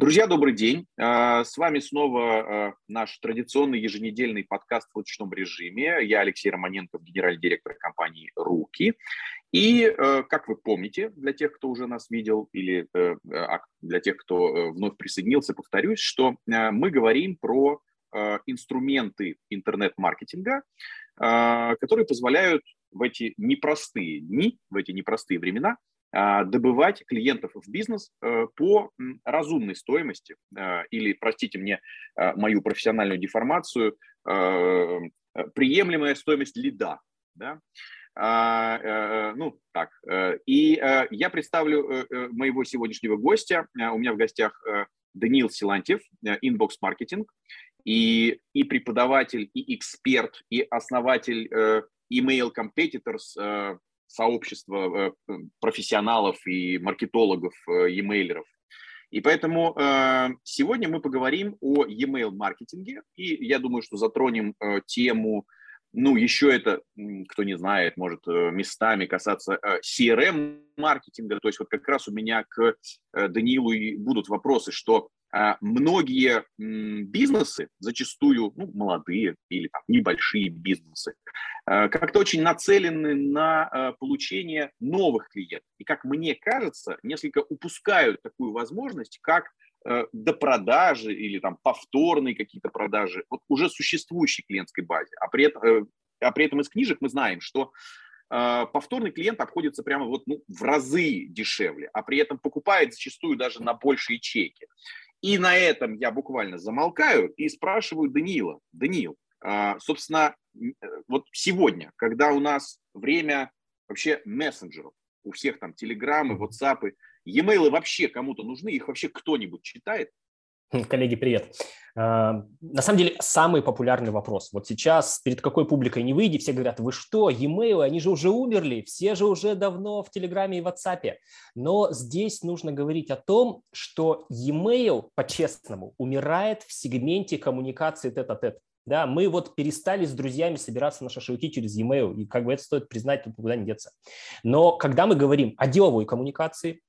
Друзья, добрый день. А, с вами снова а, наш традиционный еженедельный подкаст в ручном режиме. Я Алексей Романенков, генеральный директор компании «Руки». И, а, как вы помните, для тех, кто уже нас видел, или для тех, кто вновь присоединился, повторюсь, что мы говорим про инструменты интернет-маркетинга, которые позволяют в эти непростые дни, в эти непростые времена добывать клиентов в бизнес э, по разумной стоимости э, или, простите мне э, мою профессиональную деформацию, приемлемая стоимость лида. Да? А, ну, так. И я представлю моего сегодняшнего гостя. У меня в гостях Даниил Силантьев, Inbox Marketing, и, и преподаватель, и эксперт, и основатель Email Competitors, сообщество э, профессионалов и маркетологов, э, e-mailеров. И поэтому э, сегодня мы поговорим о e-mail маркетинге, и я думаю, что затронем тему, ну, еще это, кто не знает, может местами касаться CRM маркетинга, то есть вот как раз у меня к Даниилу будут вопросы, что многие бизнесы, зачастую ну, молодые или там, небольшие бизнесы, как-то очень нацелены на а, получение новых клиентов. И, как мне кажется, несколько упускают такую возможность, как до продажи или там повторные какие-то продажи вот уже существующей клиентской базе. А при этом, э, а при этом из книжек мы знаем, что повторный клиент обходится прямо вот ну, в разы дешевле, а при этом покупает зачастую даже на большие чеки. И на этом я буквально замолкаю и спрашиваю Даниила. Даниил, собственно, э, вот сегодня, когда у нас время вообще мессенджеров, у всех там телеграммы, ватсапы, e-mail вообще кому-то нужны, их вообще кто-нибудь читает? Коллеги, привет. А, на самом деле, самый популярный вопрос. Вот сейчас перед какой публикой не выйди, все говорят, вы что, e-mail, они же уже умерли, все же уже давно в Телеграме и WhatsApp. Но здесь нужно говорить о том, что e-mail, по-честному, умирает в сегменте коммуникации тет-а-тет. Да, мы вот перестали с друзьями собираться на шашлыки через e-mail, и как бы это стоит признать, тут никуда не деться. Но когда мы говорим о деловой коммуникации,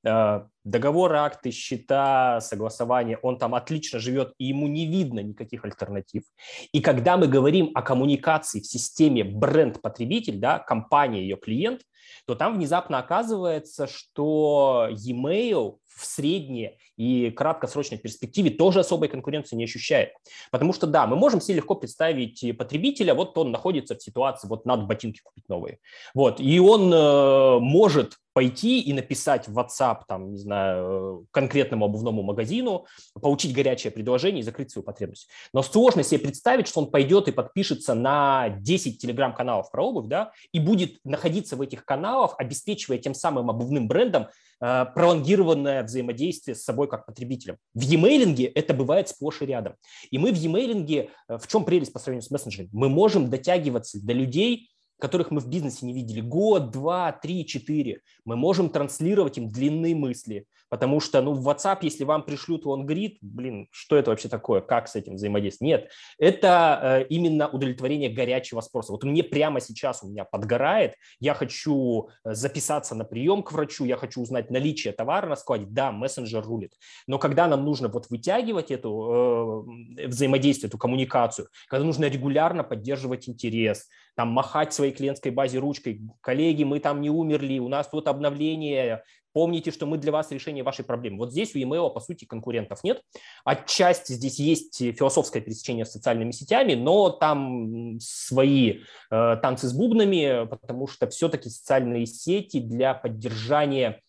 а, договор, акты, счета, согласование, он там отлично живет, и ему не видно никаких альтернатив. И когда мы говорим о коммуникации в системе бренд-потребитель, да, компания, ее клиент, то там внезапно оказывается, что e-mail в средней и краткосрочной перспективе тоже особой конкуренции не ощущает. Потому что, да, мы можем себе легко представить потребителя, вот он находится в ситуации, вот надо ботинки купить новые. Вот, и он э, может пойти и написать в WhatsApp, там, не знаю, конкретному обувному магазину, получить горячее предложение и закрыть свою потребность. Но сложно себе представить, что он пойдет и подпишется на 10 телеграм-каналов про обувь, да, и будет находиться в этих каналах, обеспечивая тем самым обувным брендом э, пролонгированное взаимодействие с собой как потребителем. В e-mailинге это бывает сплошь и рядом. И мы в e-mailинге, э, в чем прелесть по сравнению с мессенджером? Мы можем дотягиваться до людей, которых мы в бизнесе не видели. Год, два, три, четыре, мы можем транслировать им длинные мысли, потому что, ну, в WhatsApp, если вам пришлют он говорит, блин, что это вообще такое, как с этим взаимодействовать? Нет, это э, именно удовлетворение горячего спроса. Вот мне прямо сейчас у меня подгорает, я хочу э, записаться на прием к врачу, я хочу узнать наличие товара на складе, да, мессенджер рулит, но когда нам нужно вот вытягивать эту э, взаимодействие, эту коммуникацию, когда нужно регулярно поддерживать интерес, там махать своей клиентской базе ручкой, коллеги, мы там не умерли, у нас тут обновление, помните, что мы для вас решение вашей проблемы. Вот здесь у email, по сути, конкурентов нет. Отчасти здесь есть философское пересечение с социальными сетями, но там свои э, танцы с бубнами, потому что все-таки социальные сети для поддержания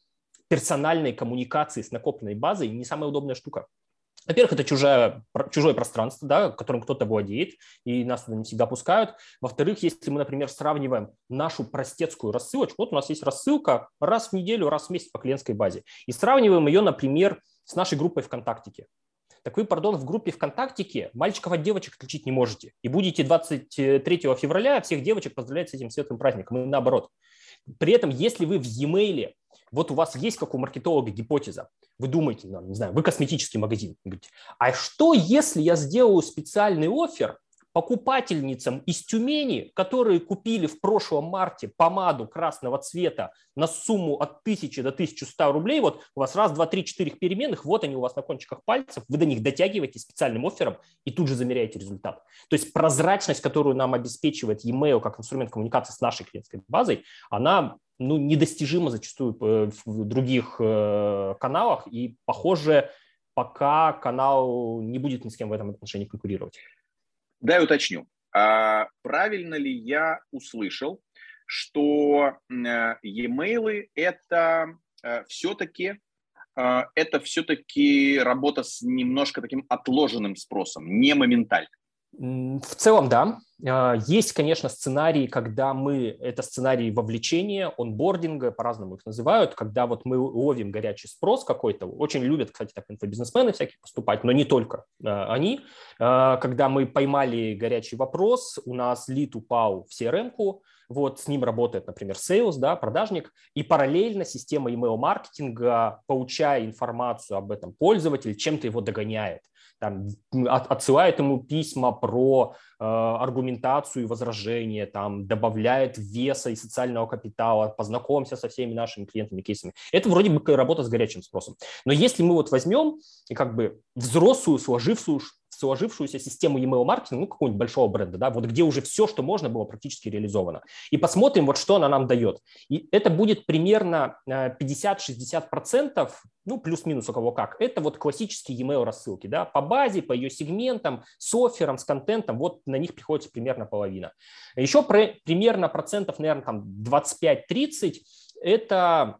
персональной коммуникации с накопленной базой не самая удобная штука. Во-первых, это чужое, чужое пространство, да, которым кто-то владеет, и нас туда не всегда пускают. Во-вторых, если мы, например, сравниваем нашу простецкую рассылочку, вот у нас есть рассылка раз в неделю, раз в месяц по клиентской базе, и сравниваем ее, например, с нашей группой ВКонтактике. Так вы, пардон, в группе ВКонтактике мальчиков от девочек отличить не можете. И будете 23 февраля всех девочек поздравлять с этим светлым праздником, и наоборот. При этом, если вы в e-mail вот у вас есть, как у маркетолога, гипотеза. Вы думаете, ну, не знаю, вы косметический магазин. Говорите, а что, если я сделаю специальный офер покупательницам из Тюмени, которые купили в прошлом марте помаду красного цвета на сумму от 1000 до 1100 рублей, вот у вас раз, два, три, четыре переменных, вот они у вас на кончиках пальцев, вы до них дотягиваете специальным оффером и тут же замеряете результат. То есть прозрачность, которую нам обеспечивает e-mail как инструмент коммуникации с нашей клиентской базой, она ну, недостижима зачастую э, в других э, каналах, и, похоже, пока канал не будет ни с кем в этом отношении конкурировать. Да, я уточню. А правильно ли я услышал, что э, e-mail это э, все-таки э, это все-таки работа с немножко таким отложенным спросом, не моментально? В целом, да. А, есть, конечно, сценарии, когда мы, это сценарии вовлечения, онбординга, по-разному их называют, когда вот мы ловим горячий спрос какой-то. Очень любят, кстати, так инфобизнесмены всякие поступать, но не только а, они. А, когда мы поймали горячий вопрос, у нас лид упал в CRM-ку, вот с ним работает, например, sales, да, продажник, и параллельно система email-маркетинга, получая информацию об этом пользователе, чем-то его догоняет там, отсылает ему письма про э, аргументацию и возражения, там, добавляет веса и социального капитала, познакомься со всеми нашими клиентами, кейсами. Это вроде бы работа с горячим спросом. Но если мы вот возьмем и как бы взрослую, сложившуюся, сложившуюся систему email маркетинга, ну, какого-нибудь большого бренда, да, вот где уже все, что можно, было практически реализовано. И посмотрим, вот что она нам дает. И это будет примерно 50-60%, э, ну, плюс-минус у кого как. Это вот классические email рассылки, да, по базе, по ее сегментам, с оффером, с контентом, вот на них приходится примерно половина. Еще про, примерно процентов, наверное, там 25-30 это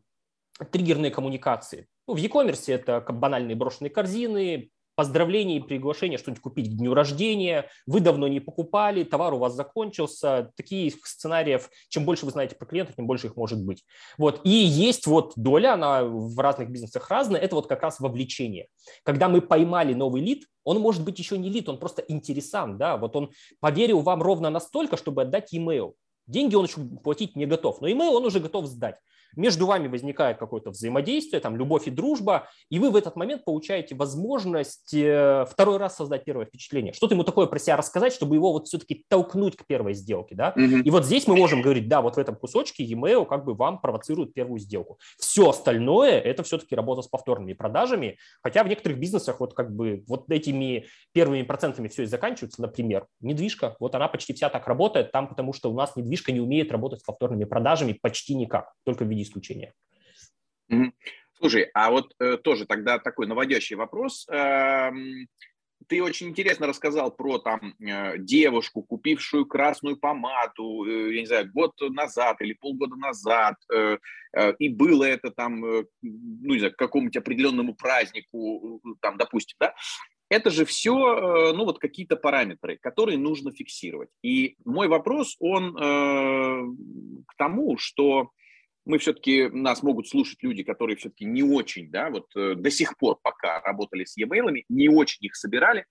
триггерные коммуникации. Ну, в e-commerce это банальные брошенные корзины, поздравления и приглашения что-нибудь купить к дню рождения, вы давно не покупали, товар у вас закончился. Такие сценариев, чем больше вы знаете про клиента, тем больше их может быть. Вот. И есть вот доля, она в разных бизнесах разная, это вот как раз вовлечение. Когда мы поймали новый лид, он может быть еще не лид, он просто интересант, да, вот он поверил вам ровно настолько, чтобы отдать e-mail. Деньги он еще платить не готов, но email он уже готов сдать между вами возникает какое-то взаимодействие, там, любовь и дружба, и вы в этот момент получаете возможность э, второй раз создать первое впечатление. Что-то ему такое про себя рассказать, чтобы его вот все-таки толкнуть к первой сделке, да? Mm-hmm. И вот здесь мы можем говорить, да, вот в этом кусочке e-mail как бы вам провоцирует первую сделку. Все остальное – это все-таки работа с повторными продажами, хотя в некоторых бизнесах вот как бы вот этими первыми процентами все и заканчивается, например, недвижка, вот она почти вся так работает там, потому что у нас недвижка не умеет работать с повторными продажами почти никак, только в виде исключения. Слушай, а вот э, тоже тогда такой наводящий вопрос. Э, ты очень интересно рассказал про там э, девушку, купившую красную помаду, э, я не знаю, год назад или полгода назад, э, э, и было это там, э, ну не знаю, какому-нибудь определенному празднику, э, там, допустим, да, это же все, э, ну вот какие-то параметры, которые нужно фиксировать. И мой вопрос, он э, к тому, что мы все-таки, нас могут слушать люди, которые все-таки не очень, да, вот э, до сих пор пока работали с e-mail, не очень их собирали.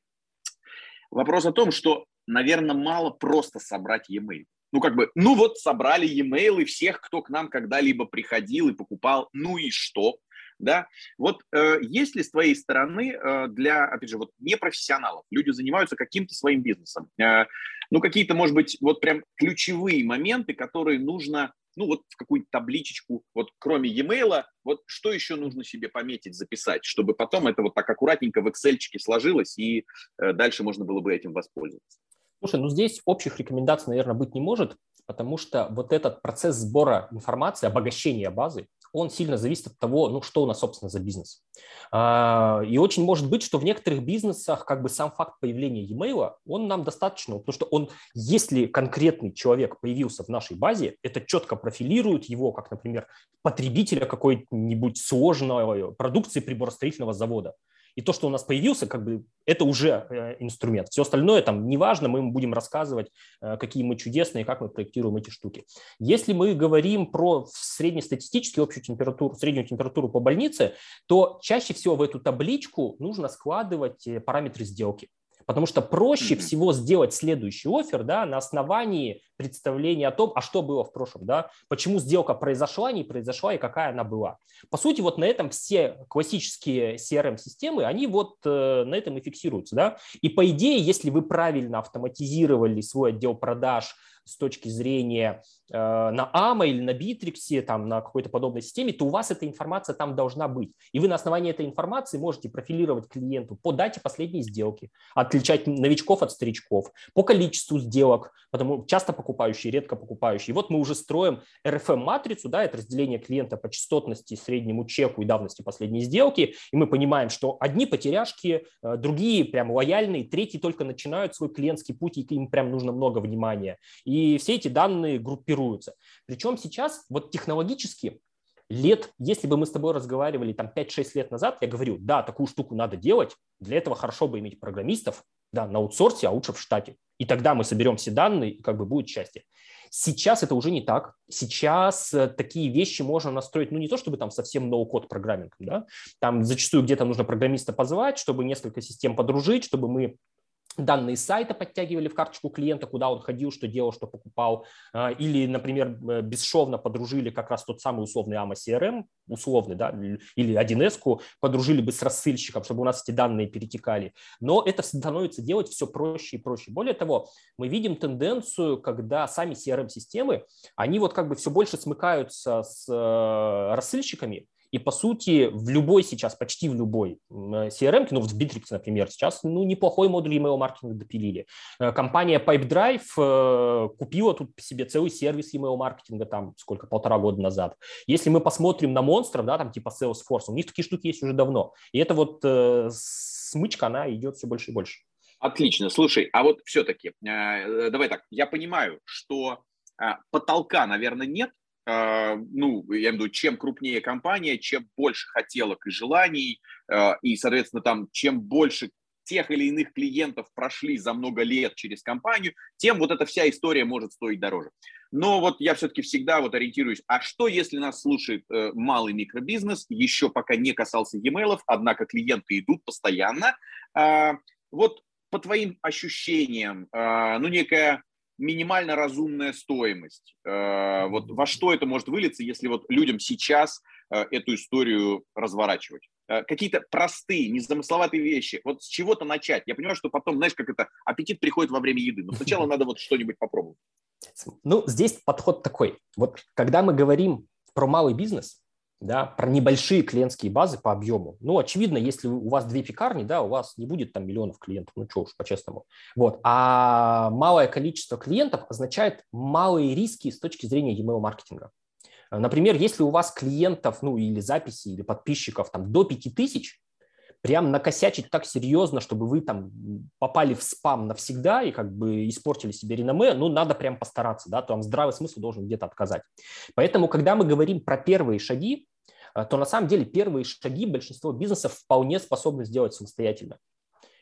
Вопрос о том, что, наверное, мало просто собрать e-mail. Ну, как бы, ну вот собрали e-mail всех, кто к нам когда-либо приходил и покупал, ну и что? Да? Вот э, есть ли с твоей стороны э, для, опять же, вот непрофессионалов, люди занимаются каким-то своим бизнесом, э, ну, какие-то, может быть, вот прям ключевые моменты, которые нужно ну вот в какую-нибудь табличечку, вот кроме e-mail, вот что еще нужно себе пометить, записать, чтобы потом это вот так аккуратненько в Excel сложилось, и э, дальше можно было бы этим воспользоваться. Слушай, ну здесь общих рекомендаций, наверное, быть не может, потому что вот этот процесс сбора информации, обогащения базы, он сильно зависит от того, ну, что у нас, собственно, за бизнес. А, и очень может быть, что в некоторых бизнесах как бы сам факт появления e-mail, он нам достаточно, потому что он, если конкретный человек появился в нашей базе, это четко профилирует его, как, например, потребителя какой-нибудь сложной продукции приборостроительного завода. И то, что у нас появился, как бы это уже э, инструмент. Все остальное там неважно, мы будем рассказывать, э, какие мы чудесные, как мы проектируем эти штуки. Если мы говорим про среднестатистическую общую температуру, среднюю температуру по больнице, то чаще всего в эту табличку нужно складывать э, параметры сделки. Потому что проще mm-hmm. всего сделать следующий офер да, на основании представление о том, а что было в прошлом, да, почему сделка произошла, не произошла и какая она была. По сути, вот на этом все классические CRM-системы, они вот э, на этом и фиксируются, да. И по идее, если вы правильно автоматизировали свой отдел продаж, с точки зрения э, на AMA или на Bittrex, там, на какой-то подобной системе, то у вас эта информация там должна быть. И вы на основании этой информации можете профилировать клиенту по дате последней сделки, отличать новичков от старичков, по количеству сделок, потому часто покупающие, редко покупающие. И вот мы уже строим RFM-матрицу, да, это разделение клиента по частотности, среднему чеку и давности последней сделки, и мы понимаем, что одни потеряшки, э, другие прям лояльные, третьи только начинают свой клиентский путь, и им прям нужно много внимания. И все эти данные группируются. Причем сейчас вот технологически лет, если бы мы с тобой разговаривали там 5-6 лет назад, я говорю, да, такую штуку надо делать, для этого хорошо бы иметь программистов, да, на аутсорсе, а лучше в штате. И тогда мы соберем все данные, и как бы будет счастье. Сейчас это уже не так. Сейчас э, такие вещи можно настроить, ну не то чтобы там совсем ноу-код программингом, да, там зачастую где-то нужно программиста позвать, чтобы несколько систем подружить, чтобы мы данные сайта подтягивали в карточку клиента, куда он ходил, что делал, что покупал, а, или, например, э, бесшовно подружили как раз тот самый условный AMA CRM, условный, да, или 1С, подружили бы с рассыльщиком, чтобы у нас эти данные перетекали. Но это становится делать все проще и проще. Более того, мы видим тенденцию, когда сами CRM-системы, они вот как бы все больше смыкаются с э, рассыльщиками, и по сути в любой сейчас, почти в любой CRM, ну в Bittrex, например, сейчас ну, неплохой модуль email маркетинга допилили. Э, компания Pipedrive э, купила тут себе целый сервис email маркетинга там сколько, полтора года назад. Если мы посмотрим на монстров, да, там типа Salesforce, у них такие штуки есть уже давно. И это вот э, смычка, она идет все больше и больше. Отлично. Слушай, а вот все-таки, э, давай так, я понимаю, что потолка, наверное, нет, ну, я имею в виду, чем крупнее компания, чем больше хотелок и желаний, а, и, соответственно, там, чем больше тех или иных клиентов прошли за много лет через компанию, тем вот эта вся история может стоить дороже. Но вот я все-таки всегда вот ориентируюсь, а что если нас слушает э, малый микробизнес, еще пока не касался e-mail, однако клиенты идут постоянно. Э, вот по твоим ощущениям, ну некая минимально разумная стоимость. Э, вот во что это может вылиться, если вот людям сейчас э, эту историю разворачивать? Э, какие-то простые, незамысловатые вещи. Вот с чего-то начать. Я понимаю, что потом, знаешь, как это, аппетит приходит во время еды, но сначала надо вот что-нибудь попробовать. Ну, здесь подход такой. Вот когда мы говорим про малый бизнес, да, про небольшие клиентские базы по объему. Ну, очевидно, если у вас две пекарни, да, у вас не будет там миллионов клиентов, ну что уж, по-честному. Вот. А малое количество клиентов означает малые риски с точки зрения email маркетинга. Например, если у вас клиентов, ну, или записи, или подписчиков там до 5000, прям накосячить так серьезно, чтобы вы там попали в спам навсегда и как бы испортили себе реноме, ну, надо прям постараться, да, там здравый смысл должен где-то отказать. Поэтому, когда мы говорим про первые шаги, Э, то на самом деле первые шаги большинство бизнесов вполне способны сделать самостоятельно.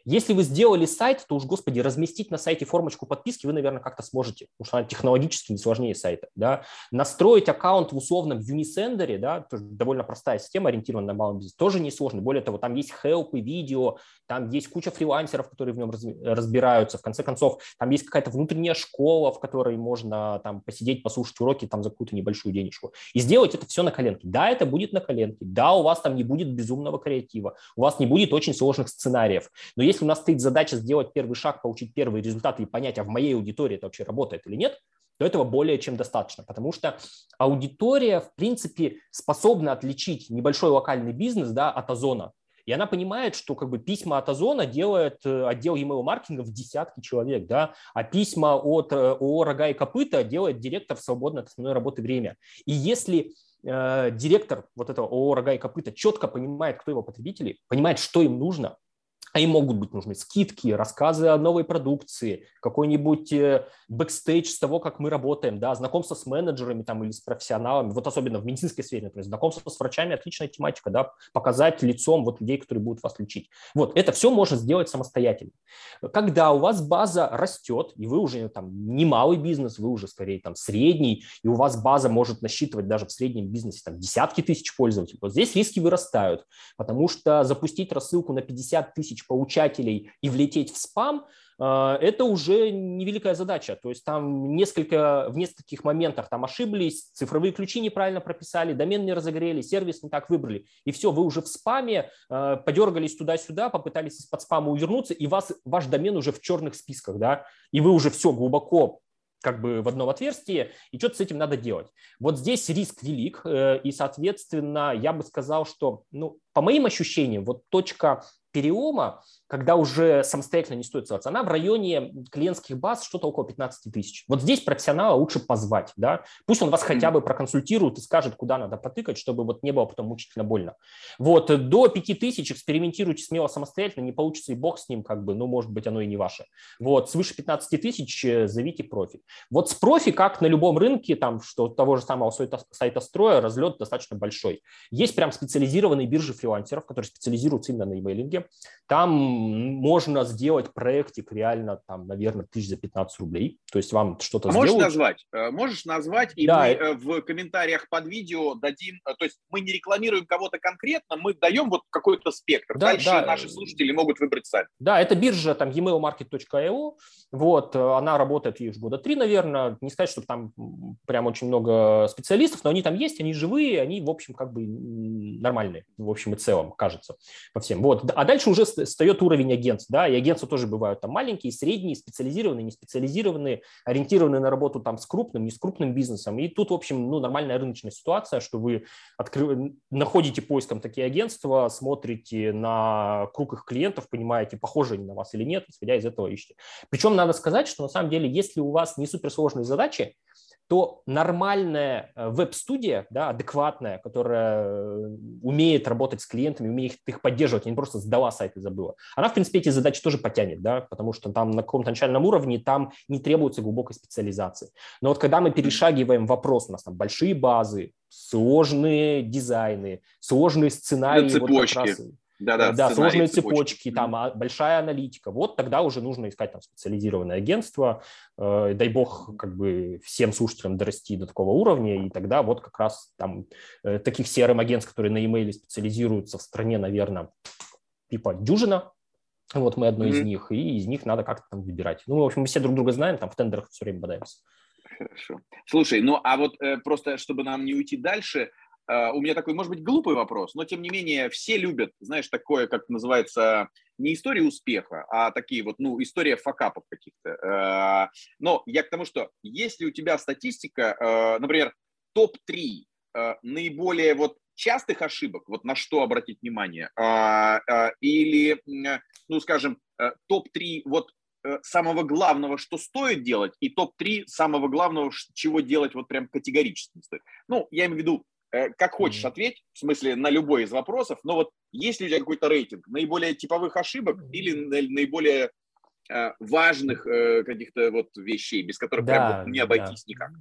Если вы сделали сайт, то уж, господи, разместить на сайте формочку подписки вы, наверное, как-то сможете, потому что она технологически не сложнее сайта. Да? Настроить аккаунт в условном Unisender, да, довольно простая система, ориентированная на малый бизнес, тоже несложно. Более того, там есть и видео, там есть куча фрилансеров, которые в нем разбираются. В конце концов, там есть какая-то внутренняя школа, в которой можно там посидеть, послушать уроки там за какую-то небольшую денежку. И сделать это все на коленке. Да, это будет на коленке. Да, у вас там не будет безумного креатива. У вас не будет очень сложных сценариев. Но если у нас стоит задача сделать первый шаг, получить первые результаты и понять, а в моей аудитории это вообще работает или нет, то этого более чем достаточно, потому что аудитория, в принципе, способна отличить небольшой локальный бизнес да, от озона. И она понимает, что как бы письма от Озона делает э, отдел email маркетинга в десятки человек, да, а письма от э, ООО «Рога и копыта» делает директор в свободное от основной работы время. И если э, директор вот этого ООО «Рога и копыта» четко понимает, кто его потребители, понимает, что им нужно, а им могут быть нужны скидки, рассказы о новой продукции, какой-нибудь э, бэкстейдж с того, как мы работаем, да, знакомство с менеджерами там, или с профессионалами, вот особенно в медицинской сфере, например, знакомство с врачами – отличная тематика, да, показать лицом вот людей, которые будут вас лечить. Вот, это все можно сделать самостоятельно. Когда у вас база растет, и вы уже там не малый бизнес, вы уже скорее там средний, и у вас база может насчитывать даже в среднем бизнесе там десятки тысяч пользователей, вот здесь риски вырастают, потому что запустить рассылку на 50 тысяч тысяч получателей и влететь в спам, а, это уже невеликая задача. То есть там несколько, в нескольких моментах там ошиблись, цифровые ключи неправильно прописали, домен не разогрели, сервис не так выбрали. И все, вы уже в спаме а, подергались туда-сюда, попытались из-под спама увернуться, и вас, ваш домен уже в черных списках, да, и вы уже все глубоко как бы в одном отверстии, и что-то с этим надо делать. Вот здесь риск велик, э, и, соответственно, я бы сказал, что, ну, по моим ощущениям, вот точка перелома, когда уже самостоятельно не стоит ссылаться, она в районе клиентских баз что-то около 15 тысяч. Вот здесь профессионала лучше позвать, да, пусть он вас хотя бы проконсультирует и скажет, куда надо потыкать, чтобы вот не было потом мучительно больно. Вот, до 5 тысяч экспериментируйте смело самостоятельно, не получится и бог с ним, как бы, ну, может быть, оно и не ваше. Вот, свыше 15 тысяч э, зовите профи. Вот с профи, как на любом рынке, там, что того же самого сайта, сайта строя, разлет достаточно большой. Есть прям специализированные биржи фрилансеров, которые специализируются именно на имейлинге. Там можно сделать проектик реально, там, наверное, тысяч за 15 рублей. То есть вам что-то а сделают. Можешь назвать? Э, можешь назвать, и да. мы э, в комментариях под видео дадим, э, то есть мы не рекламируем кого-то конкретно, мы даем вот какой-то спектр. Да, Дальше да. наши слушатели могут выбрать сами. Да, это биржа там emailmarket.io, вот, она работает ей уже года три, наверное. Не сказать, что там прям очень много специалистов, но они там есть, они живые, они, в общем, как бы нормальные, в общем и целом, кажется, по всем. Вот. А дальше уже встает уровень агентств, да, и агентства тоже бывают там маленькие, средние, специализированные, не специализированные, ориентированные на работу там с крупным, не с крупным бизнесом. И тут, в общем, ну, нормальная рыночная ситуация, что вы откры... находите поиском такие агентства, смотрите на круг их клиентов, понимаете, похожи они на вас или нет, исходя из этого ищете. Причем надо сказать, что на самом деле, если у вас не суперсложные задачи, то нормальная э, веб-студия, да, адекватная, которая э, умеет работать с клиентами, умеет их поддерживать, не просто сдала сайт и забыла, она, в принципе, эти задачи тоже потянет, да, потому что там на каком-то начальном уровне там не требуется глубокой специализации. Но вот когда мы перешагиваем вопрос, у нас там большие базы, сложные дизайны, сложные сценарии, цепочки. Вот раз, да, да, да сложные цепочки, цепочки, там а, большая аналитика. Вот тогда уже нужно искать там специализированное агентство. Э, дай бог как бы всем слушателям дорасти до такого уровня, и тогда вот как раз там э, таких CRM-агентств, которые на e специализируются в стране, наверное, типа дюжина. Вот мы одно mm-hmm. из них, и из них надо как-то там выбирать. Ну, в общем, мы все друг друга знаем, там в тендерах все время бодаемся. Хорошо. Слушай, ну а вот э, просто, чтобы нам не уйти дальше, у меня такой, может быть, глупый вопрос, но тем не менее все любят, знаешь, такое, как называется, не история успеха, а такие вот, ну, история факапов каких-то. Uh, но я к тому, что если у тебя статистика, uh, например, топ-3 наиболее вот частых ошибок, вот на что обратить внимание, или, ну, скажем, топ-3 вот самого главного, что стоит делать, и топ-3 самого главного, чего делать вот прям категорически не стоит. Ну, я имею в виду Э, как хочешь ответь, в смысле на любой из вопросов, но вот есть ли у тебя какой-то рейтинг наиболее типовых ошибок или наиболее э, важных э, каких-то вот вещей, без которых да, прям вот не обойтись да. никак?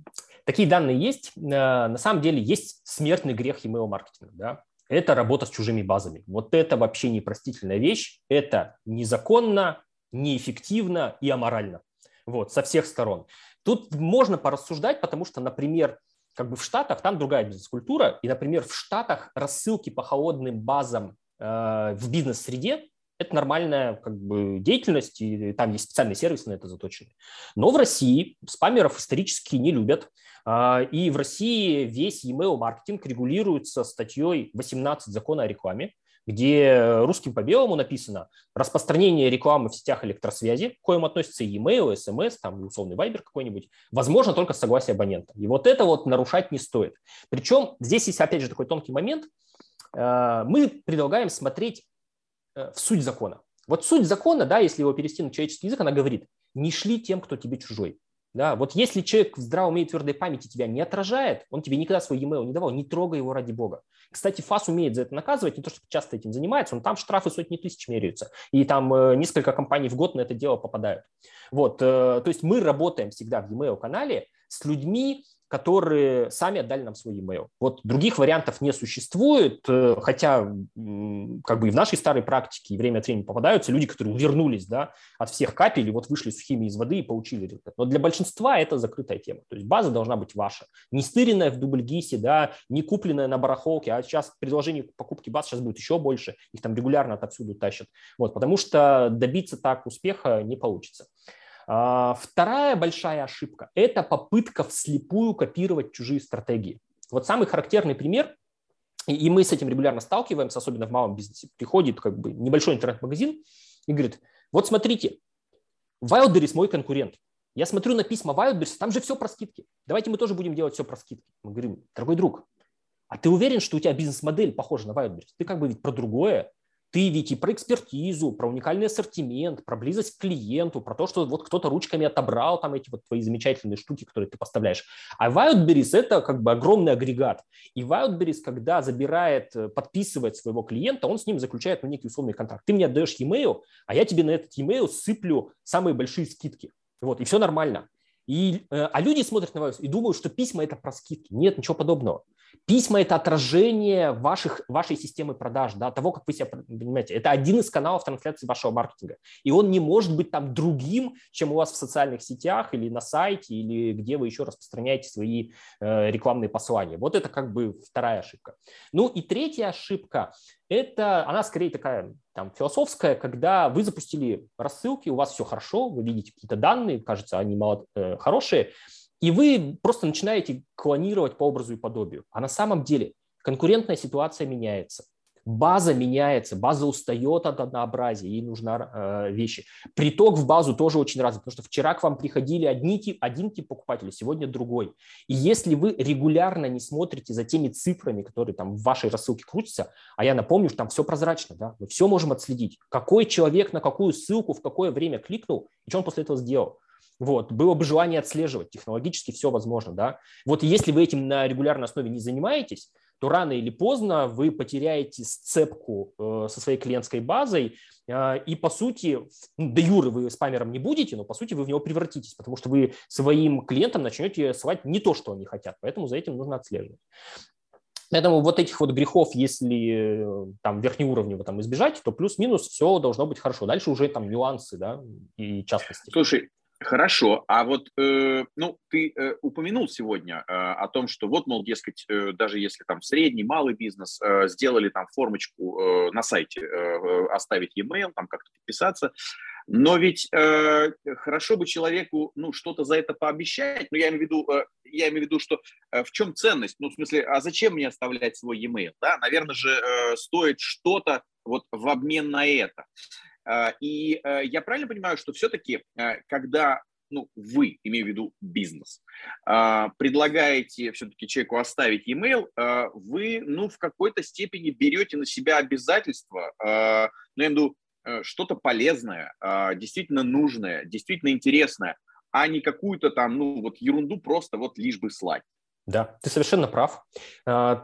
Такие данные есть. На самом деле есть смертный грех email маркетинга, да? Это работа с чужими базами. Вот это вообще непростительная вещь. Это незаконно, неэффективно и аморально. Вот, со всех сторон. Тут можно порассуждать, потому что, например, как бы в Штатах там другая бизнес-культура, и, например, в Штатах рассылки по холодным базам э, в бизнес-среде это нормальная как бы, деятельность, и там есть специальные сервисы на это заточены. Но в России спамеров исторически не любят, э, и в России весь email маркетинг регулируется статьей 18 закона о рекламе, где русским по белому написано распространение рекламы в сетях электросвязи, к коим относятся и email, SMS, там, условный вайбер какой-нибудь, возможно только с согласия абонента. И вот это вот нарушать не стоит. Причем здесь есть, опять же, такой тонкий момент. Э, мы предлагаем смотреть э, в суть закона. Вот суть закона, да, если его перевести на человеческий язык, она говорит, не шли тем, кто тебе чужой. Да, вот если человек в здравом уме и твердой памяти тебя не отражает, он тебе никогда свой e-mail не давал, не трогай его ради бога. Кстати, ФАС умеет за это наказывать, не то, что часто этим занимается, он там штрафы сотни тысяч меряются, и там э, несколько компаний в год на это дело попадают. Вот, э, то есть мы работаем всегда в e-mail канале с людьми, которые сами отдали нам свой e-mail. Вот других вариантов не существует, э, хотя как бы и в нашей старой практике время от времени попадаются люди, которые увернулись да, от всех капель и вот вышли сухими из воды и получили результат. Но для большинства это закрытая тема. То есть база должна быть ваша. Не стыренная в дубльгисе, да, не купленная на барахолке, а сейчас предложение покупки баз сейчас будет еще больше, их там регулярно отовсюду тащат. Вот, потому что добиться так успеха не получится. А, вторая большая ошибка – это попытка вслепую копировать чужие стратегии. Вот самый характерный пример, и мы с этим регулярно сталкиваемся, особенно в малом бизнесе. Приходит как бы небольшой интернет-магазин и говорит, вот смотрите, Wildberries мой конкурент. Я смотрю на письма Wildberries, там же все про скидки. Давайте мы тоже будем делать все про скидки. Мы говорим, дорогой друг, а ты уверен, что у тебя бизнес-модель похожа на Wildberries? Ты как бы ведь про другое. Ты ведь и про экспертизу, про уникальный ассортимент, про близость к клиенту, про то, что вот кто-то ручками отобрал там эти вот твои замечательные штуки, которые ты поставляешь. А Wildberries – это как бы огромный агрегат. И Wildberries, когда забирает, э, подписывает своего клиента, он с ним заключает ну, некий условный контракт. Ты мне отдаешь e-mail, а я тебе на этот e-mail сыплю самые большие скидки. Вот, и все нормально. И, э, а люди смотрят на вас и думают, что письма – это про скидки. Нет, ничего подобного. Письма – это отражение ваших, вашей системы продаж, да, того, как вы себя понимаете. Это один из каналов трансляции вашего маркетинга. И он не может быть там другим, чем у вас в социальных сетях или на сайте, или где вы еще распространяете свои э, рекламные послания. Вот это как бы вторая ошибка. Ну и третья ошибка – это, она скорее такая там, философская, когда вы запустили рассылки, у вас все хорошо, вы видите какие-то данные, кажется, они мало, э, хорошие, и вы просто начинаете клонировать по образу и подобию. А на самом деле конкурентная ситуация меняется. База меняется, база устает от однообразия, ей нужны э, вещи. Приток в базу тоже очень разный, потому что вчера к вам приходили одни тип, один тип покупателей, сегодня другой. И если вы регулярно не смотрите за теми цифрами, которые там в вашей рассылке крутятся, а я напомню, что там все прозрачно, да, мы все можем отследить, какой человек на какую ссылку в какое время кликнул и что он после этого сделал. Вот, было бы желание отслеживать, технологически все возможно, да. Вот если вы этим на регулярной основе не занимаетесь, то рано или поздно вы потеряете сцепку э, со своей клиентской базой, э, и по сути, ну, до юры вы спамером не будете, но по сути вы в него превратитесь, потому что вы своим клиентам начнете ссылать не то, что они хотят, поэтому за этим нужно отслеживать. Поэтому вот этих вот грехов, если э, там верхнеуровнево там избежать, то плюс-минус все должно быть хорошо. Дальше уже там нюансы, да, и частности. Слушай, Хорошо, а вот, э, ну, ты э, упомянул сегодня э, о том, что вот, мол, дескать, э, даже если там средний, малый бизнес э, сделали там формочку э, на сайте, э, оставить e-mail, там как-то подписаться, но ведь э, хорошо бы человеку, ну, что-то за это пообещать, но я имею в виду, э, я имею в виду, что э, в чем ценность, ну, в смысле, а зачем мне оставлять свой e-mail, да, наверное же, э, стоит что-то вот в обмен на это. А, и э, я правильно понимаю, что все-таки, э, когда ну, вы, имею в виду бизнес, а, предлагаете все-таки человеку оставить e-mail, а, вы, ну, в какой-то степени берете на себя обязательства, ну, я имею в виду, э, что-то полезное, действительно нужное, действительно интересное, а не какую-то там, ну, вот ерунду просто вот лишь бы слать. Да, ты совершенно прав.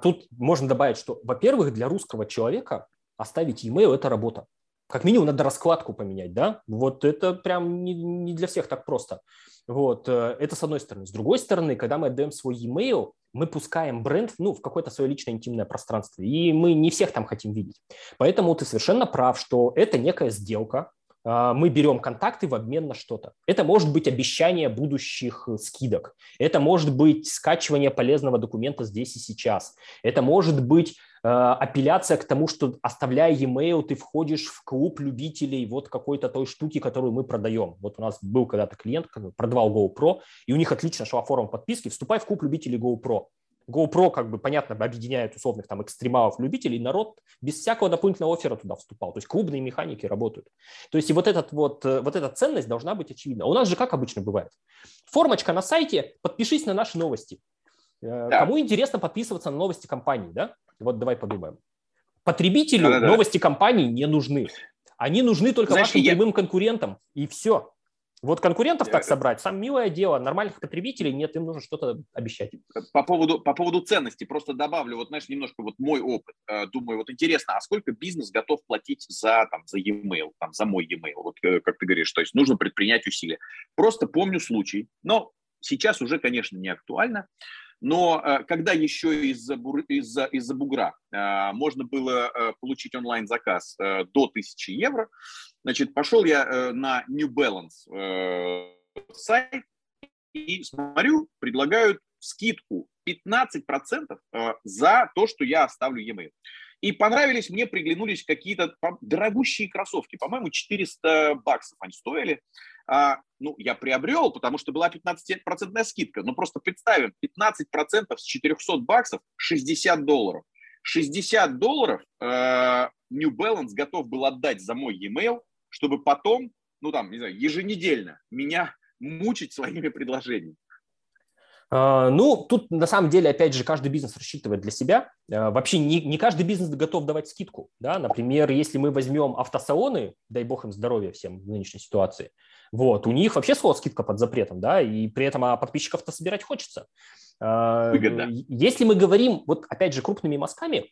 Тут можно добавить, что, во-первых, для русского человека оставить e-mail – это работа как минимум надо раскладку поменять, да, вот это прям не, не для всех так просто. Вот, э, это с одной стороны. С другой стороны, когда мы отдаем свой e-mail, мы пускаем бренд ну, в какое-то свое личное интимное пространство, и мы не всех там хотим видеть. Поэтому ты совершенно прав, что это некая сделка, мы берем контакты в обмен на что-то. Это может быть обещание будущих э, скидок. Это может быть скачивание полезного документа здесь и сейчас. Это может быть э, апелляция к тому, что оставляя e-mail, ты входишь в клуб любителей вот какой-то той штуки, которую мы продаем. Вот у нас был когда-то клиент, продавал GoPro, и у них отлично шла форма подписки. Вступай в клуб любителей GoPro. GoPro, как бы, понятно, объединяет условных там экстремалов, любителей, народ без всякого дополнительного оффера туда вступал. То есть клубные механики работают. То есть и вот, этот вот, э, вот эта ценность должна быть очевидна. У нас же как обычно бывает. Формочка на сайте, подпишись на наши новости. Э, да. Кому интересно подписываться на новости компании, да? Вот давай подумаем. Потребителю да, да, да. новости компании не нужны. Они нужны только Знаешь, вашим я... прямым конкурентам, и все. Вот конкурентов так собрать, сам милое дело, нормальных потребителей нет, им нужно что-то обещать. По поводу, по поводу ценности, просто добавлю, вот знаешь, немножко вот мой опыт. Э, думаю, вот интересно, а сколько бизнес готов платить за, там, за e-mail, там, за мой e-mail? Вот э, как ты говоришь, то есть нужно предпринять усилия. Просто помню случай, но сейчас уже, конечно, не актуально. Но э, когда еще из-за из из бугра э, можно было э, получить онлайн-заказ до 1000 евро, значит, пошел я на New Balance сайт и смотрю, предлагают скидку 15% за то, что я оставлю e-mail. И понравились мне, приглянулись какие-то дорогущие кроссовки. По-моему, 400 баксов они стоили. А, ну, я приобрел, потому что была 15% скидка. Но просто представим, 15% с 400 баксов – 60 долларов. 60 долларов э, New Balance готов был отдать за мой e-mail, чтобы потом, ну там, не знаю, еженедельно меня мучить своими предложениями. А, ну, тут на самом деле, опять же, каждый бизнес рассчитывает для себя. А, вообще не, не каждый бизнес готов давать скидку. Да? Например, если мы возьмем автосалоны, дай бог им здоровья всем в нынешней ситуации, вот, у них вообще слово скидка под запретом, да, и при этом а подписчиков-то собирать хочется. Выгодно. Если мы говорим, вот опять же, крупными мазками,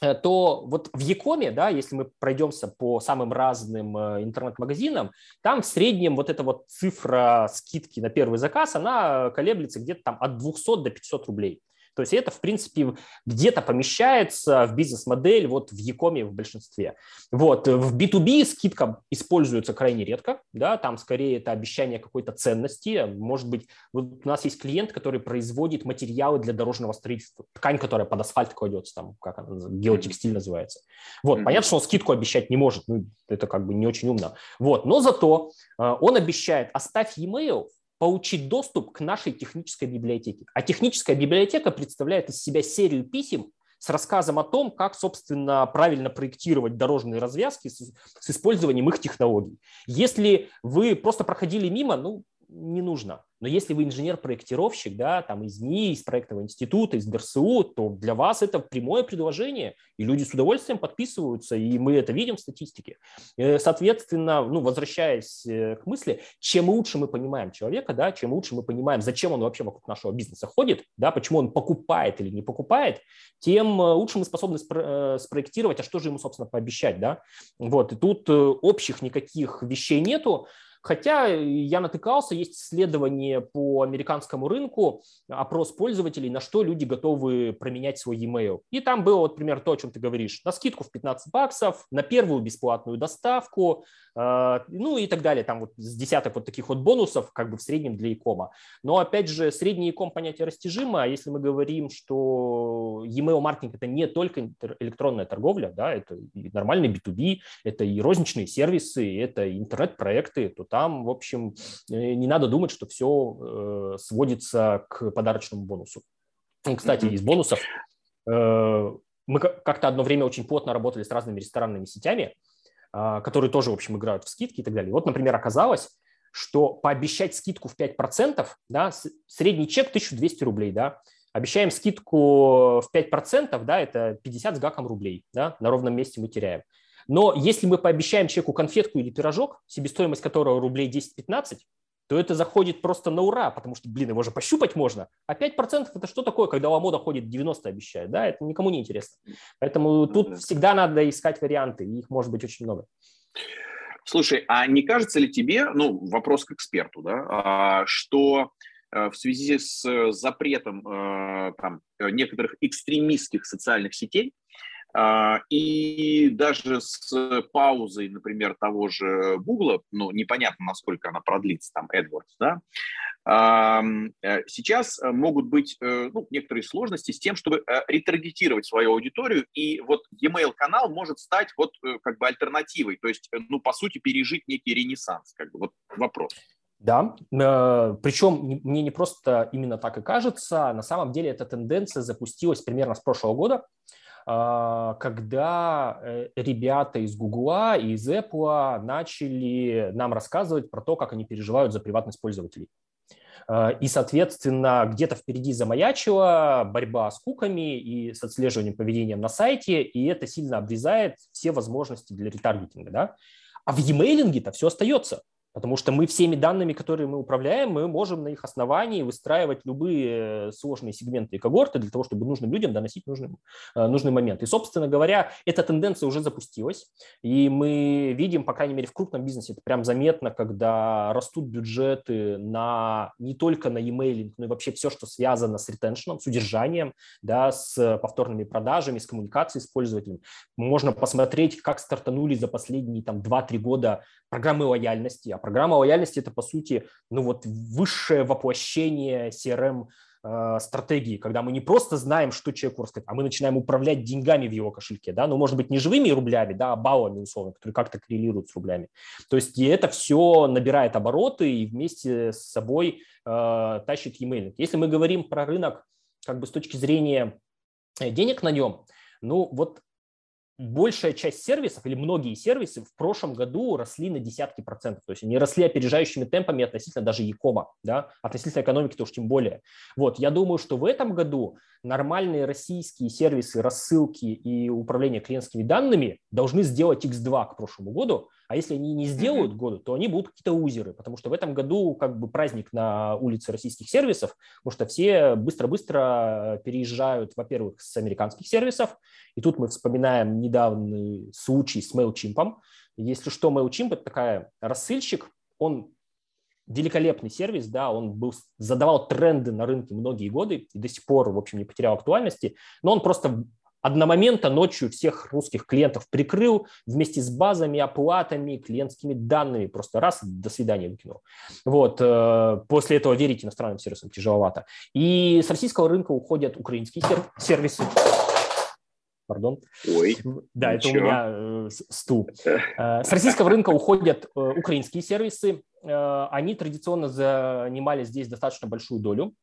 то вот в Якоме, да, если мы пройдемся по самым разным э, интернет-магазинам, там в среднем вот эта вот цифра скидки на первый заказ, она колеблется где-то там от 200 до 500 рублей. То есть это, в принципе, где-то помещается в бизнес-модель вот в Якоме в большинстве. Вот. В B2B скидка используется крайне редко, да, там скорее это обещание какой-то ценности. Может быть, вот у нас есть клиент, который производит материалы для дорожного строительства, ткань, которая под асфальт кладется, там, как она, геотекстиль называется. Вот, mm-hmm. понятно, что он скидку обещать не может, ну, это как бы не очень умно. Вот, но зато э, он обещает, оставь e-mail, получить доступ к нашей технической библиотеке. А техническая библиотека представляет из себя серию писем с рассказом о том, как, собственно, правильно проектировать дорожные развязки с, использованием их технологий. Если вы просто проходили мимо, ну, не нужно. Но если вы инженер-проектировщик, да, там из НИИ, из проектного института, из ДРСУ, то для вас это прямое предложение, и люди с удовольствием подписываются, и мы это видим в статистике. Э, соответственно, ну, возвращаясь э, к мысли, чем лучше мы понимаем человека, да, чем лучше мы понимаем, зачем он вообще вокруг нашего бизнеса ходит, да, почему он покупает или не покупает, тем э, лучше мы способны спро- спроектировать, а что же ему, собственно, пообещать, да. Вот, и тут общих никаких вещей нету, Хотя я натыкался, есть исследование по американскому рынку, опрос пользователей, на что люди готовы променять свой e-mail. И там было, вот, пример, то, о чем ты говоришь, на скидку в 15 баксов, на первую бесплатную доставку, э, ну и так далее. Там вот с десяток вот таких вот бонусов, как бы в среднем для e-com. Но, опять же, средний e-com понятие растяжимо, а если мы говорим, что e-mail маркетинг это не только электронная торговля, да, это и нормальный B2B, это и розничные сервисы, это интернет-проекты, то там, в общем, э, не надо думать, что все э, сводится к подарочному бонусу. Кстати, из бонусов э, мы как-то одно время очень плотно работали с разными ресторанными сетями, а, которые тоже, в общем, играют в скидки и так далее. Вот, например, оказалось, что пообещать скидку в 5%, да, средний чек 1200 рублей, да, обещаем скидку в 5%, да, это 50 с гаком рублей, да, на ровном месте мы теряем. Но если мы пообещаем человеку конфетку или пирожок, себестоимость которого рублей 10-15, то это заходит просто на ура, потому что, блин, его же пощупать можно. А 5% это что такое, когда ламода ходит 90 обещает? Да, это никому не интересно. Поэтому тут всегда надо искать варианты, и их может быть очень много. Слушай, а не кажется ли тебе, ну, вопрос к эксперту, да, а, что э, в связи с запретом э, там, некоторых экстремистских социальных сетей, и даже с паузой, например, того же Гугла, ну, непонятно, насколько она продлится, там, AdWords, да, э, сейчас могут быть э, ну, некоторые сложности с тем, чтобы э, ретаргетировать свою аудиторию, и вот e-mail канал может стать вот как бы альтернативой, то есть, ну, по сути, пережить некий ренессанс, как бы, вот вопрос. Да, причем мне не просто именно так и кажется, на самом деле эта тенденция запустилась примерно с прошлого года, а, когда э, ребята из Гугла и из Apple начали нам рассказывать про то, как они переживают за приватность пользователей. А, и, соответственно, где-то впереди замаячила борьба с куками и с отслеживанием поведения на сайте, и это сильно обрезает все возможности для ретаргетинга. Да? А в e-mailинге-то все остается. Потому что мы всеми данными, которые мы управляем, мы можем на их основании выстраивать любые сложные сегменты и когорты для того, чтобы нужным людям доносить нужный, э, нужный момент. И, собственно говоря, эта тенденция уже запустилась. И мы видим, по крайней мере, в крупном бизнесе это прям заметно, когда растут бюджеты на не только на e-mail, но и вообще все, что связано с ретеншеном, с удержанием, да, с повторными продажами, с коммуникацией с пользователем. Можно посмотреть, как стартанули за последние там, 2-3 года программы лояльности. Программа лояльности – это, по сути, ну вот высшее воплощение CRM э, стратегии, когда мы не просто знаем, что человеку рассказать, а мы начинаем управлять деньгами в его кошельке, да, ну, может быть, не живыми рублями, да, а баллами, условно, которые как-то коррелируют с рублями. То есть и это все набирает обороты и вместе с собой э, тащит e-mail. Если мы говорим про рынок как бы с точки зрения э, денег на нем, ну, вот большая часть сервисов или многие сервисы в прошлом году росли на десятки процентов. То есть они росли опережающими темпами относительно даже Якома, да, относительно экономики, то уж тем более. Вот, я думаю, что в этом году нормальные российские сервисы рассылки и управления клиентскими данными должны сделать X2 к прошлому году, а если они не сделают mm-hmm. году, то они будут какие-то узеры, потому что в этом году как бы праздник на улице российских сервисов, потому что все быстро-быстро переезжают, во-первых, с американских сервисов, и тут мы вспоминаем недавний случай с MailChimp. Если что, MailChimp – это такая рассылщик, он великолепный сервис, да, он был, задавал тренды на рынке многие годы и до сих пор, в общем, не потерял актуальности, но он просто одномоментно ночью всех русских клиентов прикрыл вместе с базами, оплатами, клиентскими данными. Просто раз, до свидания выкинул. Вот. Э, после этого верить иностранным сервисам тяжеловато. И с российского рынка уходят украинские сервисы. Пардон. Ой, да, ничего. это у меня э, стул. Э, с российского рынка уходят украинские сервисы. Они традиционно занимали здесь достаточно большую долю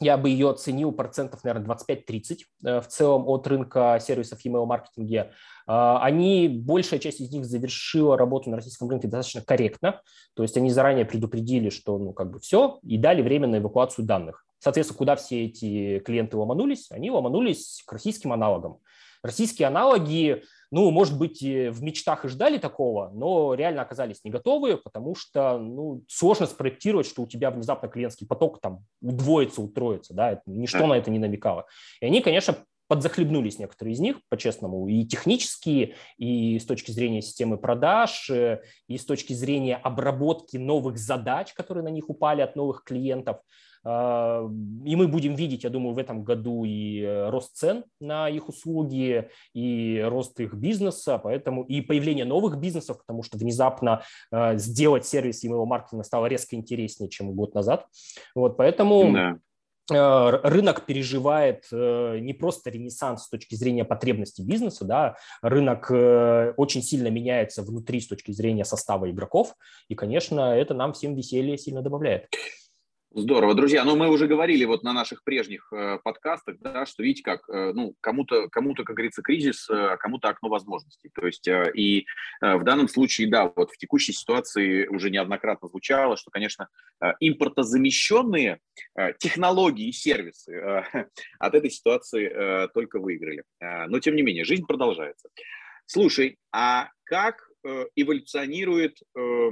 я бы ее оценил процентов, наверное, 25-30 э, в целом от рынка сервисов email маркетинге. А, они, большая часть из них завершила работу на российском рынке достаточно корректно, то есть они заранее предупредили, что ну как бы все, и дали время на эвакуацию данных. Соответственно, куда все эти клиенты ломанулись? Они ломанулись к российским аналогам. Российские аналоги ну, может быть, в мечтах и ждали такого, но реально оказались не готовы, потому что ну, сложно спроектировать, что у тебя внезапно клиентский поток там удвоится, утроится, да, ничто на это не намекало. И они, конечно, подзахлебнулись некоторые из них, по-честному, и технически, и с точки зрения системы продаж, э, и с точки зрения обработки новых задач, которые на них упали от новых клиентов. А, и мы будем видеть, я думаю, в этом году и э, рост цен на их услуги, и рост их бизнеса, поэтому и появление новых бизнесов, потому что внезапно э, сделать сервис email маркетинга стало резко интереснее, чем год назад. Вот, поэтому да э, рынок переживает не просто ренессанс с точки зрения потребностей бизнеса, да, рынок очень сильно меняется внутри с точки зрения состава игроков, и, конечно, это нам всем веселье сильно добавляет. Здорово, друзья. Ну, мы уже говорили вот на наших прежних э, подкастах, да, что видите, как, э, ну, кому-то, кому-то, как говорится, кризис, а кому-то окно возможностей. То есть, э, и э, в данном случае, да, вот в текущей ситуации уже неоднократно звучало, что, конечно, э, импортозамещенные э, технологии и сервисы э, от этой ситуации э, только выиграли. Э, но, тем не менее, жизнь продолжается. Слушай, а как э, эволюционирует э,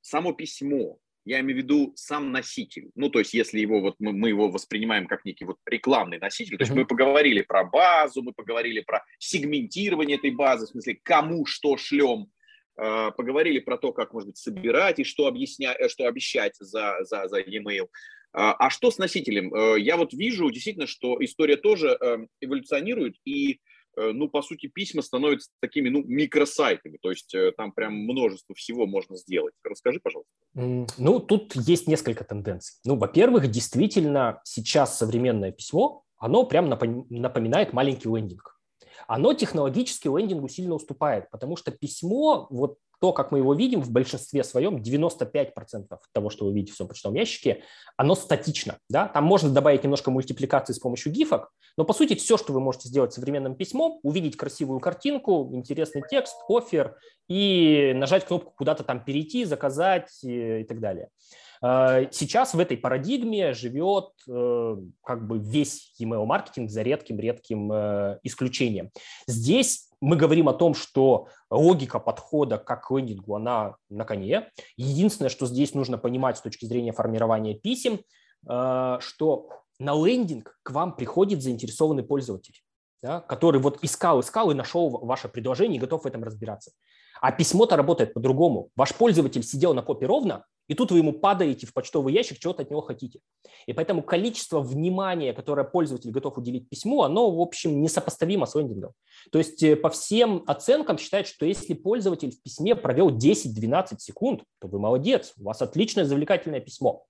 само письмо? Я имею в виду сам носитель. Ну, то есть, если его вот мы, мы его воспринимаем как некий вот рекламный носитель, то есть мы поговорили про базу, мы поговорили про сегментирование этой базы, в смысле, кому что шлем, э, поговорили про то, как, может быть, собирать и что, объяснять, э, что обещать за, за, за e-mail. А, а что с носителем? Э, я вот вижу действительно, что история тоже эволюционирует, и Э, ну, по сути, письма становятся такими, ну, микросайтами, то есть э, там прям множество всего можно сделать. Расскажи, пожалуйста. Ну, тут есть несколько тенденций. Ну, во-первых, действительно, сейчас современное письмо, оно прям напоминает маленький лендинг. Оно технологически лендингу сильно уступает, потому что письмо, вот то, как мы его видим в большинстве своем, 95% того, что вы видите в своем почтовом ящике, оно статично. Да? Там можно добавить немножко мультипликации с помощью гифок, но по сути все, что вы можете сделать современным письмом, увидеть красивую картинку, интересный текст, офер и нажать кнопку куда-то там перейти, заказать э, и так далее. Э, сейчас в этой парадигме живет э, как бы весь email-маркетинг за редким-редким исключением. Здесь мы говорим о том, что логика подхода как к лендингу, она на коне. Единственное, что здесь нужно понимать с точки зрения формирования писем, э, что на лендинг к вам приходит заинтересованный пользователь, да, который вот искал, искал и нашел ваше предложение и готов в этом разбираться. А письмо-то работает по-другому. Ваш пользователь сидел на попе ровно, и тут вы ему падаете в почтовый ящик, чего-то от него хотите. И поэтому количество внимания, которое пользователь готов уделить письму, оно, в общем, несопоставимо с лендингом. То есть э, по всем оценкам считают, что если пользователь в письме провел 10-12 секунд, то вы молодец, у вас отличное завлекательное письмо.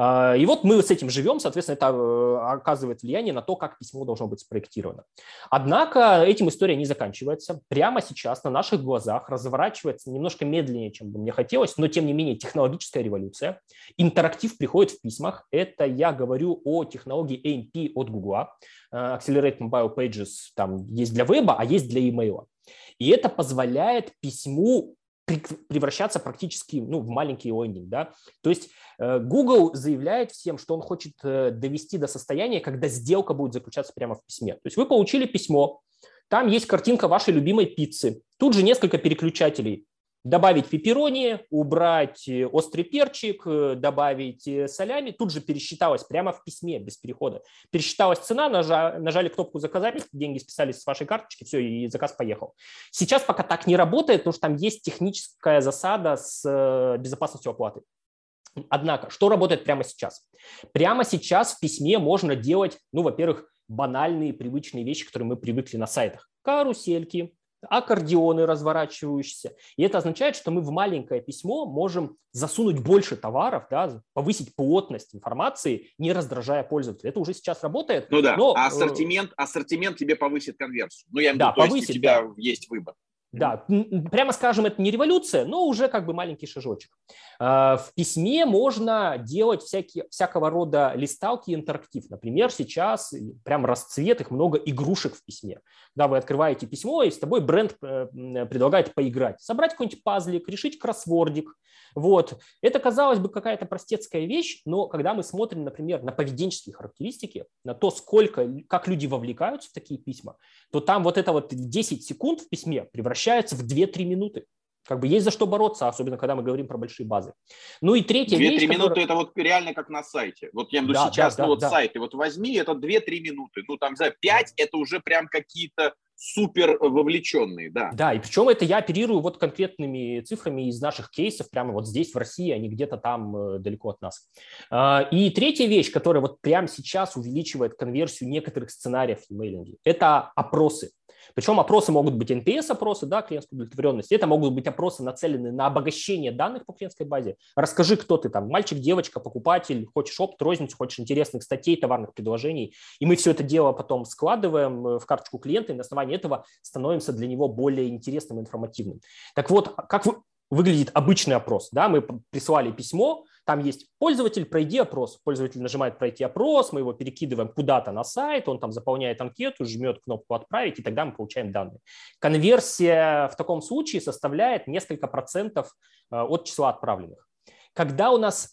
А, и вот мы с этим живем, соответственно, это э, оказывает влияние на то, как письмо должно быть спроектировано. Однако этим история не заканчивается. Прямо сейчас на наших глазах разворачивается немножко медленнее, чем бы мне хотелось, но тем не менее технологическая революция. Интерактив приходит в письмах. Это я говорю о технологии AMP от Google. Э, Accelerate Mobile Pages там есть для веба, а есть для имейла. И это позволяет письму превращаться практически ну, в маленький лендинг. Да? То есть э, Google заявляет всем, что он хочет э, довести до состояния, когда сделка будет заключаться прямо в письме. То есть вы получили письмо, там есть картинка вашей любимой пиццы, тут же несколько переключателей добавить пепперони, убрать э, острый перчик, э, добавить э, солями. Тут же пересчиталось прямо в письме, без перехода. Пересчиталась цена, нажали, нажали кнопку «Заказать», деньги списались с вашей карточки, все, и заказ поехал. Сейчас пока так не работает, потому что там есть техническая засада с безопасностью оплаты. Однако, что работает прямо сейчас? Прямо сейчас в письме можно делать, ну, во-первых, банальные, привычные вещи, которые мы привыкли на сайтах. Карусельки, аккордеоны разворачивающиеся. И это означает, что мы в маленькое письмо можем засунуть больше товаров, да, повысить плотность информации, не раздражая пользователя. Это уже сейчас работает. Ну да, но, а ассортимент, ассортимент тебе повысит конверсию. Ну я имею да, в виду, повысит, у тебя да. есть выбор. Да, прямо скажем, это не революция, но уже как бы маленький шажочек. А, в письме можно делать всякие, всякого рода листалки интерактив. Например, сейчас прям расцвет, их много игрушек в письме. Когда вы открываете письмо, и с тобой бренд э, предлагает поиграть. Собрать какой-нибудь пазлик, решить кроссвордик, вот. Это, казалось бы, какая-то простецкая вещь, но когда мы смотрим, например, на поведенческие характеристики, на то, сколько, как люди вовлекаются в такие письма, то там вот это вот 10 секунд в письме превращается в 2-3 минуты. Как бы есть за что бороться, особенно когда мы говорим про большие базы. Ну и третья вещь... 2-3 минуты которая... это вот реально как на сайте. Вот я имею да, сейчас, да, ну вот да. сайты, вот возьми, это 2-3 минуты. Ну там, за 5 это уже прям какие-то супер вовлеченные, да. Да, и причем это я оперирую вот конкретными цифрами из наших кейсов, прямо вот здесь, в России, а не где-то там э, далеко от нас. А, и третья вещь, которая вот прямо сейчас увеличивает конверсию некоторых сценариев в емейлинге, это опросы. Причем опросы могут быть NPS-опросы, да, клиентской удовлетворенности. Это могут быть опросы, нацеленные на обогащение данных по клиентской базе. Расскажи, кто ты там, мальчик, девочка, покупатель, хочешь опт, розницу, хочешь интересных статей, товарных предложений. И мы все это дело потом складываем э, в карточку клиента, и на основании этого становимся для него более интересным, информативным. Так вот, как выглядит обычный опрос? Да, мы присылали письмо, там есть пользователь, пройди опрос. Пользователь нажимает пройти опрос, мы его перекидываем куда-то на сайт, он там заполняет анкету, жмет кнопку отправить, и тогда мы получаем данные. Конверсия в таком случае составляет несколько процентов э, от числа отправленных. Когда у нас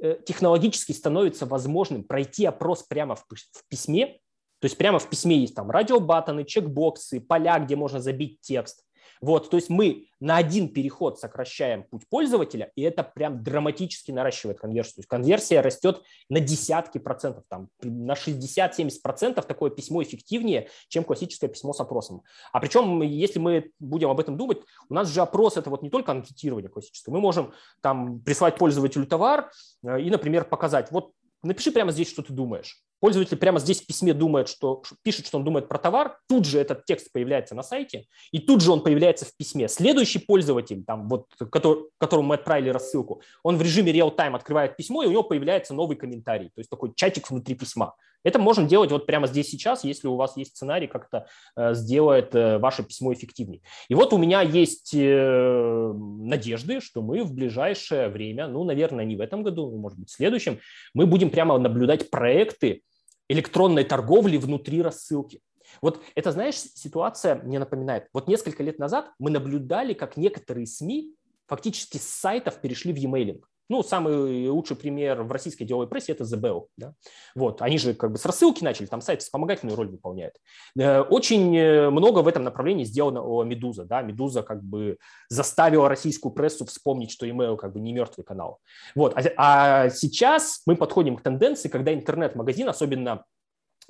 э, технологически становится возможным пройти опрос прямо в письме, то есть прямо в письме есть там радиобаттоны, чекбоксы, поля, где можно забить текст, вот, то есть мы на один переход сокращаем путь пользователя, и это прям драматически наращивает конверсию. То есть конверсия растет на десятки процентов, там, на 60-70 процентов такое письмо эффективнее, чем классическое письмо с опросом. А причем, если мы будем об этом думать, у нас же опрос – это вот не только анкетирование классическое. Мы можем там прислать пользователю товар э, и, например, показать, вот напиши прямо здесь, что ты думаешь. Пользователь прямо здесь в письме думает, что пишет, что он думает про товар, тут же этот текст появляется на сайте, и тут же он появляется в письме. Следующий пользователь, там, вот, который, которому мы отправили рассылку, он в режиме real-time открывает письмо, и у него появляется новый комментарий, то есть такой чатик внутри письма. Это можно делать вот прямо здесь сейчас, если у вас есть сценарий, как это э, сделает э, ваше письмо эффективнее. И вот у меня есть э, надежды, что мы в ближайшее время, ну, наверное, не в этом году, может быть, в следующем, мы будем прямо наблюдать проекты электронной торговли внутри рассылки. Вот это, знаешь, ситуация мне напоминает. Вот несколько лет назад мы наблюдали, как некоторые СМИ фактически с сайтов перешли в e-mailing. Ну, самый лучший пример в российской деловой прессе – это Bell. Да? Вот, они же как бы с рассылки начали, там сайт вспомогательную роль выполняет. Э, очень э, много в этом направлении сделано о Медуза. Да? Медуза как бы заставила российскую прессу вспомнить, что email как бы не мертвый канал. Вот. А, а сейчас мы подходим к тенденции, когда интернет-магазин, особенно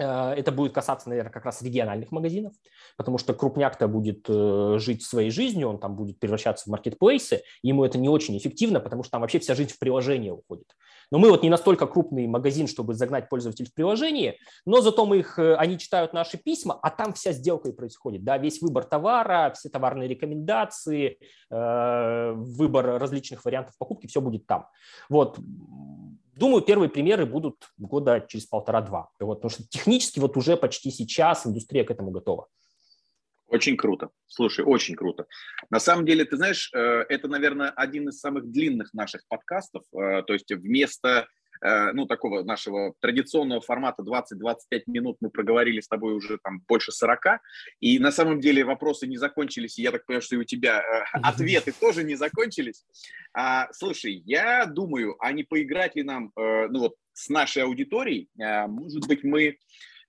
это будет касаться, наверное, как раз региональных магазинов, потому что крупняк-то будет э, жить своей жизнью, он там будет превращаться в маркетплейсы, ему это не очень эффективно, потому что там вообще вся жизнь в приложение уходит. Но мы вот не настолько крупный магазин, чтобы загнать пользователей в приложение, но зато мы их, э, они читают наши письма, а там вся сделка и происходит. Да, весь выбор товара, все товарные рекомендации, выбор различных вариантов покупки, все будет там. Вот Думаю, первые примеры будут года через полтора-два. Вот, потому что технически вот уже почти сейчас индустрия к этому готова. Очень круто. Слушай, очень круто. На самом деле, ты знаешь, э, это, наверное, один из самых длинных наших подкастов. Э, то есть вместо Э, ну, такого нашего традиционного формата 20-25 минут мы проговорили с тобой уже там больше 40, и на самом деле вопросы не закончились, и я так понимаю, что и у тебя э, ответы тоже не закончились. А, слушай, я думаю, а не поиграть ли нам, э, ну вот, с нашей аудиторией, может быть, мы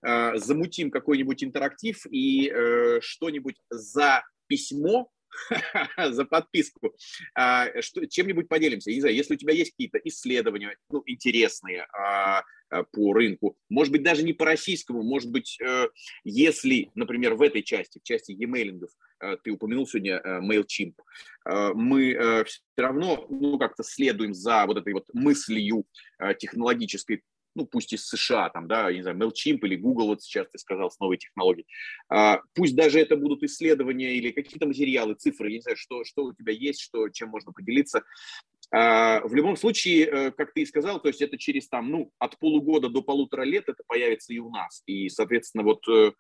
замутим какой-нибудь интерактив и что-нибудь за письмо за подписку. А, что, чем-нибудь поделимся. не знаю, если у тебя есть какие-то исследования ну, интересные а, а, по рынку, может быть, даже не по российскому, может быть, э, если, например, в этой части, в части e-mailingов, э, ты упомянул сегодня э, MailChimp, мы все равно ну, как-то следуем за вот этой вот мыслью технологической ну, пусть из США, там, да, не знаю, MailChimp или Google, вот сейчас ты сказал, с новой технологией. А, пусть даже это будут исследования или какие-то материалы, цифры, я не знаю, что, что у тебя есть, что, чем можно поделиться. А, в любом случае, э, как ты и сказал, то есть это через там, ну, от полугода до полутора лет это появится и у нас. И, соответственно, вот э,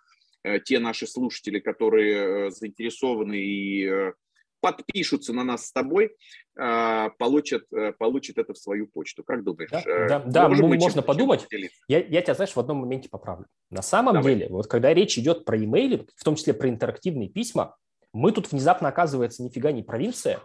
э, те наши слушатели, которые заинтересованы и подпишутся на нас с тобой, а, получат, э, получат это в свою почту. Как думаешь? Да, э, да, да можно, можно подумать. Я, я тебя, знаешь, в одном моменте поправлю. На самом Давай. деле, вот когда речь идет про имейлы, в том числе про интерактивные письма, мы тут внезапно, оказывается, нифига не провинция,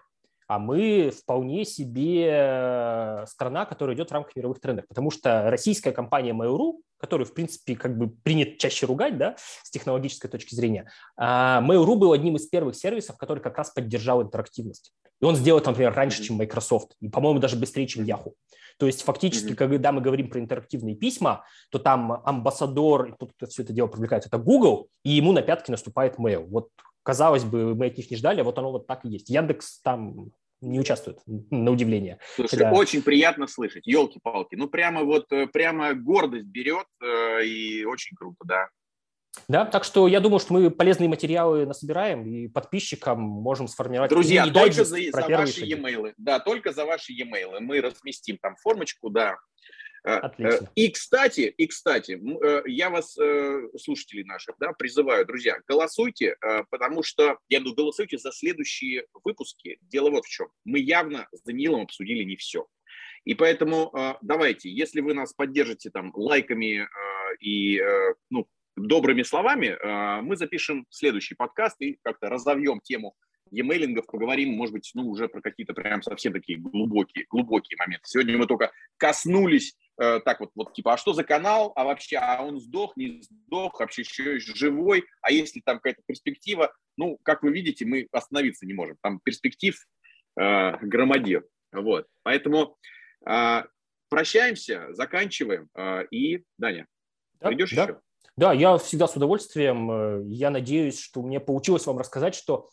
а мы вполне себе э, страна, которая идет в рамках мировых трендов. Потому что российская компания Mail.ru, которую, в принципе, как бы принято чаще ругать, да, с технологической точки зрения, а, Mail.ru был одним из первых сервисов, который как раз поддержал интерактивность. И он сделал, например, раньше, чем Microsoft, и, по-моему, даже быстрее, чем Yahoo. То есть фактически, когда мы говорим про интерактивные письма, то там амбассадор, и тут все это дело привлекает, это Google, и ему на пятки наступает Mail. Вот казалось бы, мы от них не ждали, а вот оно вот так и есть. Яндекс там не участвуют, на удивление. Слушай, Хотя... очень приятно слышать, елки-палки. Ну, прямо вот, э, прямо гордость берет, э, и очень круто, да. Да, так что я думаю, что мы полезные материалы насобираем и подписчикам можем сформировать. Друзья, только за, за ваши e-mail. Да, только за ваши e-mail. Мы разместим там формочку, да, Отлично. И, кстати, и, кстати, э, я вас, э, слушатели наших, да, призываю, друзья, голосуйте, потому что, я думаю, голосуйте за следующие выпуски. Дело вот в чем. Мы явно с Данилом обсудили не все. И поэтому давайте, если вы нас поддержите там лайками и ну, добрыми словами, мы запишем следующий подкаст и как-то разовьем тему e-mailingов, поговорим, может быть, ну, уже про какие-то прям совсем такие глубокие, глубокие моменты. Сегодня мы только коснулись э, так вот, вот, типа, а что за канал, а вообще, а он сдох, не сдох, вообще еще живой, а если там какая-то перспектива, ну, как вы видите, мы остановиться не можем, там перспектив э, громадир, вот, поэтому э, прощаемся, заканчиваем, э, и, Даня, да, придешь да. еще? Да, я всегда с удовольствием, э, я надеюсь, что мне получилось вам рассказать, что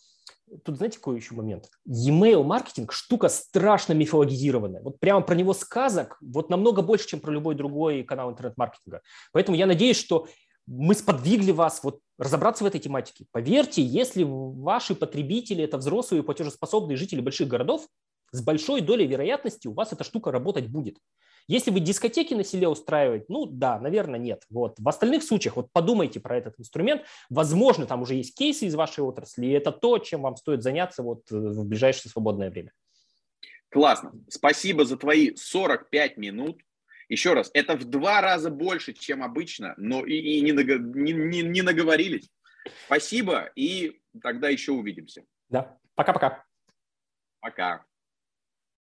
тут знаете какой еще момент? E-mail маркетинг штука страшно мифологизированная. Вот прямо про него сказок вот намного больше, чем про любой другой канал интернет-маркетинга. Поэтому я надеюсь, что мы сподвигли вас вот разобраться в этой тематике. Поверьте, если ваши потребители – это взрослые платежеспособные жители больших городов, с большой долей вероятности у вас эта штука работать будет. Если вы дискотеки на селе устраиваете, ну да, наверное, нет. Вот. В остальных случаях вот подумайте про этот инструмент. Возможно, там уже есть кейсы из вашей отрасли, и это то, чем вам стоит заняться вот э, в ближайшее свободное время. Классно. Спасибо за твои 45 минут. Еще раз, это в два раза больше, чем обычно, но и, и не, не, не, не наговорились. Спасибо, и тогда еще увидимся. Да, пока-пока. Пока. -пока. пока.